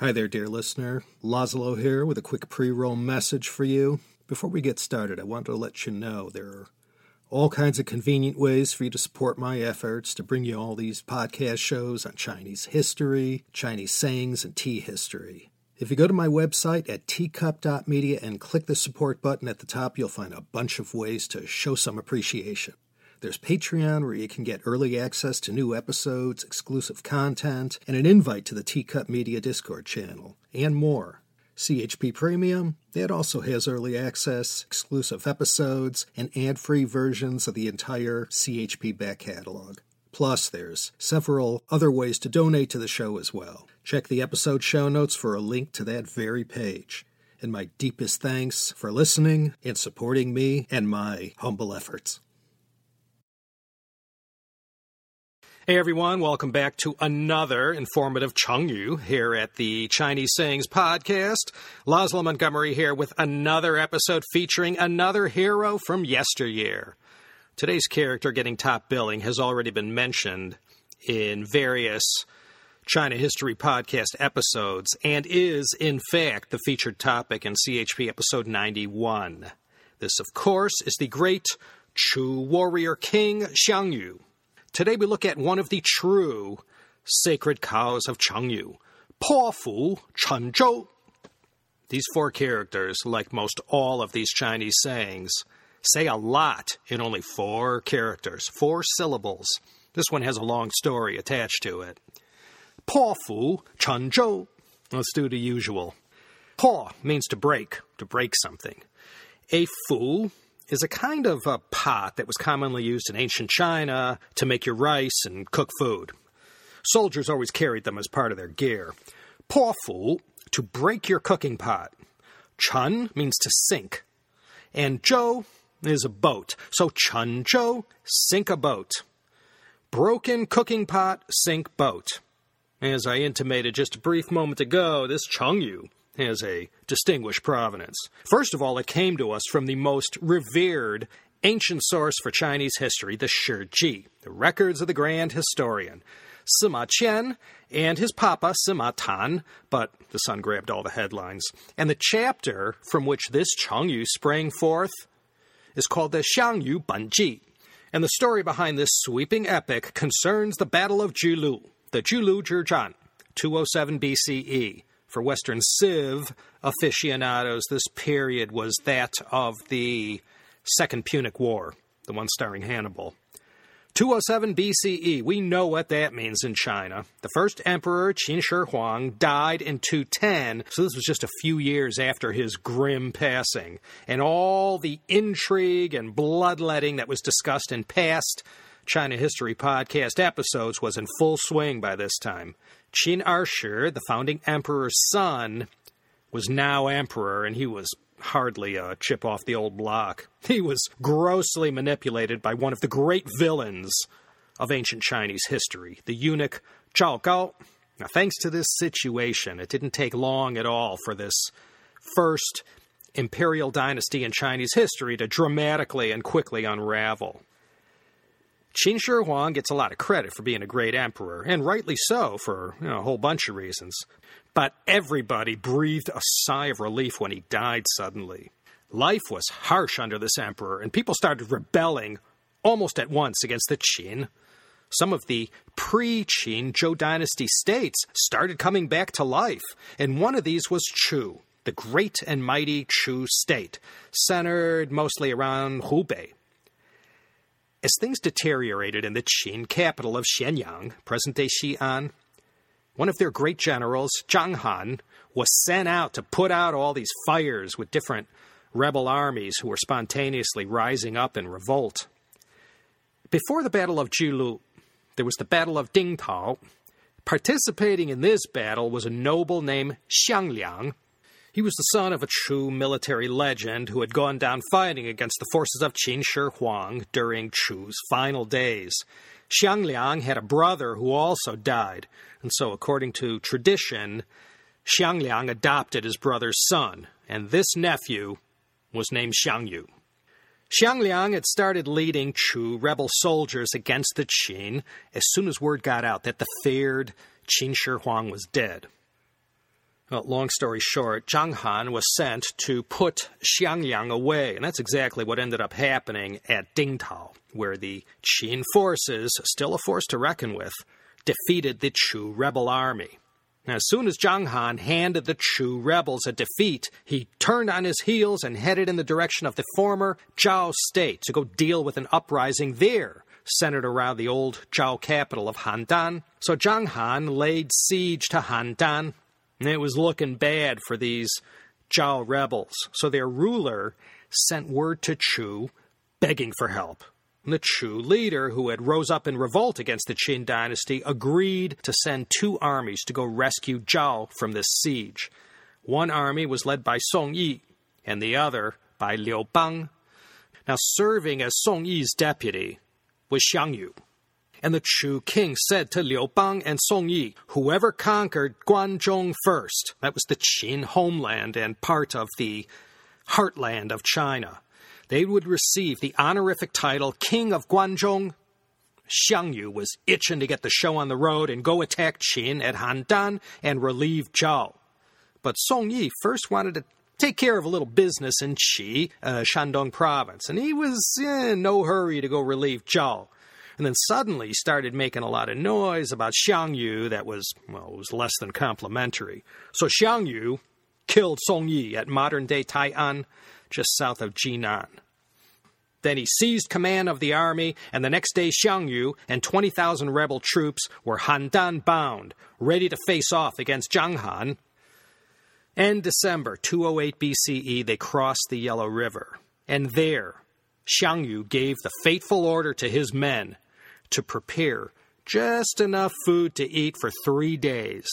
Hi there, dear listener. Laszlo here with a quick pre roll message for you. Before we get started, I want to let you know there are all kinds of convenient ways for you to support my efforts to bring you all these podcast shows on Chinese history, Chinese sayings, and tea history. If you go to my website at teacup.media and click the support button at the top, you'll find a bunch of ways to show some appreciation. There's Patreon, where you can get early access to new episodes, exclusive content, and an invite to the Teacup Media Discord channel, and more. CHP Premium, that also has early access, exclusive episodes, and ad free versions of the entire CHP back catalog. Plus, there's several other ways to donate to the show as well. Check the episode show notes for a link to that very page. And my deepest thanks for listening and supporting me and my humble efforts. Hey everyone, welcome back to another informative Chengyu here at the Chinese Sayings podcast. Laszlo Montgomery here with another episode featuring another hero from yesteryear. Today's character getting top billing has already been mentioned in various China History podcast episodes and is, in fact, the featured topic in CHP episode 91. This, of course, is the great Chu warrior king Xiangyu. Today we look at one of the true sacred cows of Chengyu, Po Fu Chen Zhou. These four characters, like most all of these Chinese sayings, say a lot in only four characters, four syllables. This one has a long story attached to it. Po Fu Chen Zhou. Let's do the usual. Po means to break, to break something. A fu is a kind of a pot that was commonly used in ancient China to make your rice and cook food. Soldiers always carried them as part of their gear. Po to break your cooking pot. Chen means to sink. And zhou is a boat. So chen zhou, sink a boat. Broken cooking pot, sink boat. As I intimated just a brief moment ago, this Chengyu has a distinguished provenance. First of all, it came to us from the most revered ancient source for Chinese history, the Shiji, the records of the grand historian. Sima Qian and his papa, Sima Tan, but the son grabbed all the headlines. And the chapter from which this Chengyu sprang forth is called the Xiangyu Banji. And the story behind this sweeping epic concerns the Battle of Julu, the Julu Zhizhan, 207 BCE. For Western Civ aficionados, this period was that of the Second Punic War, the one starring Hannibal. 207 BCE, we know what that means in China. The first emperor, Qin Shi Huang, died in 210, so this was just a few years after his grim passing. And all the intrigue and bloodletting that was discussed in past China History podcast episodes was in full swing by this time. Qin Ershi, the founding emperor's son, was now emperor, and he was hardly a chip off the old block. He was grossly manipulated by one of the great villains of ancient Chinese history, the eunuch Zhao Gao. Now, thanks to this situation, it didn't take long at all for this first imperial dynasty in Chinese history to dramatically and quickly unravel. Qin Shi Huang gets a lot of credit for being a great emperor, and rightly so for you know, a whole bunch of reasons. But everybody breathed a sigh of relief when he died suddenly. Life was harsh under this emperor, and people started rebelling almost at once against the Qin. Some of the pre Qin Zhou dynasty states started coming back to life, and one of these was Chu, the great and mighty Chu state, centered mostly around Hubei. As things deteriorated in the Qin capital of Xianyang, present day Xi'an, one of their great generals, Zhang Han, was sent out to put out all these fires with different rebel armies who were spontaneously rising up in revolt. Before the Battle of Julu, there was the Battle of Dingtao. Participating in this battle was a noble named Xiangliang. He was the son of a true military legend who had gone down fighting against the forces of Qin Shi Huang during Chu's final days. Xiang Liang had a brother who also died, and so, according to tradition, Xiang Liang adopted his brother's son, and this nephew was named Xiang Yu. Xiang Liang had started leading Chu rebel soldiers against the Qin as soon as word got out that the feared Qin Shi Huang was dead. Well, long story short, Zhang Han was sent to put Xiang Liang away, and that's exactly what ended up happening at Dingtao, where the Qin forces, still a force to reckon with, defeated the Chu rebel army. Now, as soon as Zhang Han handed the Chu rebels a defeat, he turned on his heels and headed in the direction of the former Zhao state to go deal with an uprising there centered around the old Zhao capital of Handan. So Zhang Han laid siege to Handan and it was looking bad for these Zhao rebels. So their ruler sent word to Chu begging for help. And the Chu leader, who had rose up in revolt against the Qin dynasty, agreed to send two armies to go rescue Zhao from this siege. One army was led by Song Yi, and the other by Liu Bang. Now, serving as Song Yi's deputy was Xiang Yu. And the Chu king said to Liu Bang and Song Yi, whoever conquered Guanzhong first, that was the Qin homeland and part of the heartland of China, they would receive the honorific title King of Guanzhong. Xiang Yu was itching to get the show on the road and go attack Qin at Handan and relieve Zhao. But Song Yi first wanted to take care of a little business in Qi, uh, Shandong province, and he was in no hurry to go relieve Zhao and then suddenly started making a lot of noise about Xiang Yu that was, well, was less than complimentary. So Xiang Yu killed Song Yi at modern day Tai'an, just south of Jinan. Then he seized command of the army, and the next day Xiang Yu and 20,000 rebel troops were Handan bound, ready to face off against Zhang Han. End December 208 BCE, they crossed the Yellow River, and there Xiang Yu gave the fateful order to his men to prepare just enough food to eat for three days,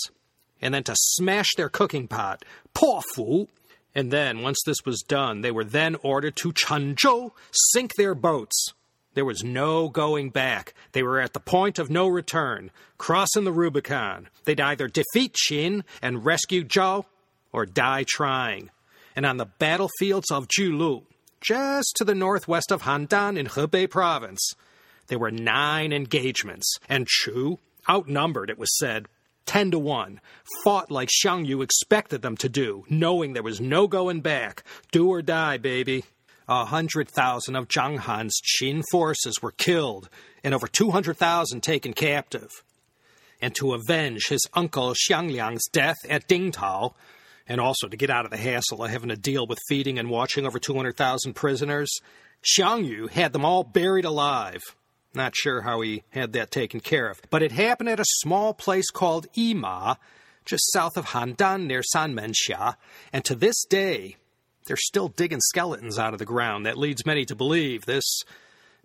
and then to smash their cooking pot, po fu. And then, once this was done, they were then ordered to Chenzhou sink their boats. There was no going back. They were at the point of no return, crossing the Rubicon. They'd either defeat Qin and rescue Zhao, or die trying. And on the battlefields of Julu, just to the northwest of Handan in Hebei province, there were nine engagements, and Chu, outnumbered, it was said, 10 to 1, fought like Xiang Yu expected them to do, knowing there was no going back. Do or die, baby. A hundred thousand of Zhang Han's Qin forces were killed, and over 200,000 taken captive. And to avenge his uncle Xiang Liang's death at Dingtao, and also to get out of the hassle of having to deal with feeding and watching over 200,000 prisoners, Xiang Yu had them all buried alive. Not sure how he had that taken care of. But it happened at a small place called Yima, just south of Handan near Sanmenxia, and to this day, they're still digging skeletons out of the ground. That leads many to believe this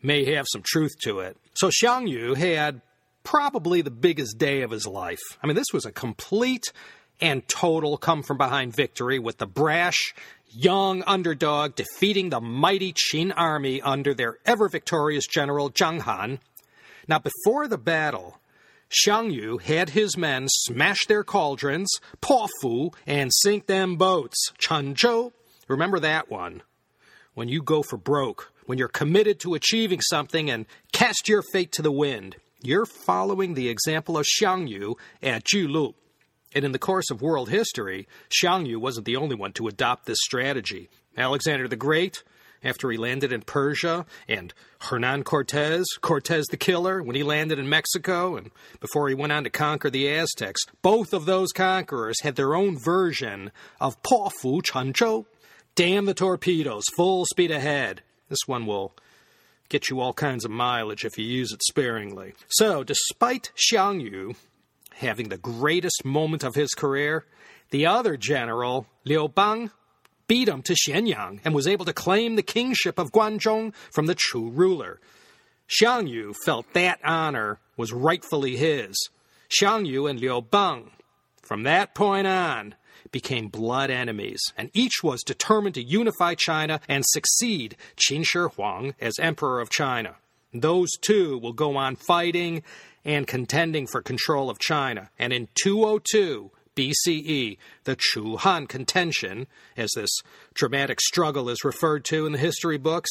may have some truth to it. So Xiang Yu had probably the biggest day of his life. I mean, this was a complete and total come from behind victory with the brash young underdog defeating the mighty Qin army under their ever victorious general Zhang Han. Now, before the battle, Xiang Yu had his men smash their cauldrons, po fu, and sink them boats. Chenzhou, remember that one. When you go for broke, when you're committed to achieving something and cast your fate to the wind, you're following the example of Xiang Yu at Julu. And in the course of world history, Xiang Yu wasn't the only one to adopt this strategy. Alexander the Great, after he landed in Persia, and Hernan Cortez, Cortez the Killer, when he landed in Mexico, and before he went on to conquer the Aztecs, both of those conquerors had their own version of Po Fu Chenzhou. Damn the torpedoes, full speed ahead. This one will get you all kinds of mileage if you use it sparingly. So, despite Xiang Yu having the greatest moment of his career, the other general, Liu Bang, beat him to Xianyang and was able to claim the kingship of Guanzhong from the Chu ruler. Xiang Yu felt that honor was rightfully his. Xiang Yu and Liu Bang, from that point on, became blood enemies, and each was determined to unify China and succeed Qin Shi Huang as Emperor of China. Those two will go on fighting and contending for control of China. And in 202 BCE, the Chu Han contention, as this dramatic struggle is referred to in the history books,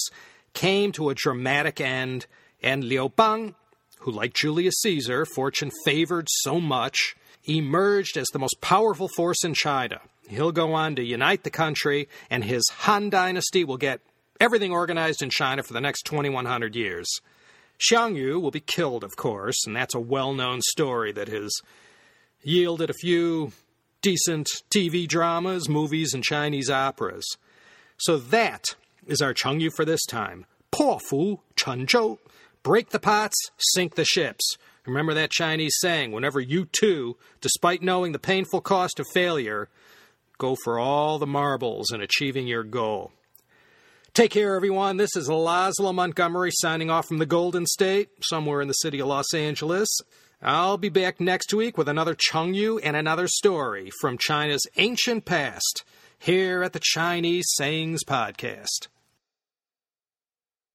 came to a dramatic end, and Liu Bang, who, like Julius Caesar, fortune favored so much, emerged as the most powerful force in China. He'll go on to unite the country, and his Han dynasty will get everything organized in China for the next 2100 years. Xiang Yu will be killed, of course, and that's a well known story that has yielded a few decent TV dramas, movies, and Chinese operas. So that is our Chengyu for this time. Po fu chen zhou. Break the pots, sink the ships. Remember that Chinese saying whenever you too, despite knowing the painful cost of failure, go for all the marbles in achieving your goal. Take care, everyone. This is Laszlo Montgomery signing off from the Golden State, somewhere in the city of Los Angeles. I'll be back next week with another Chengyu and another story from China's ancient past here at the Chinese Sayings Podcast.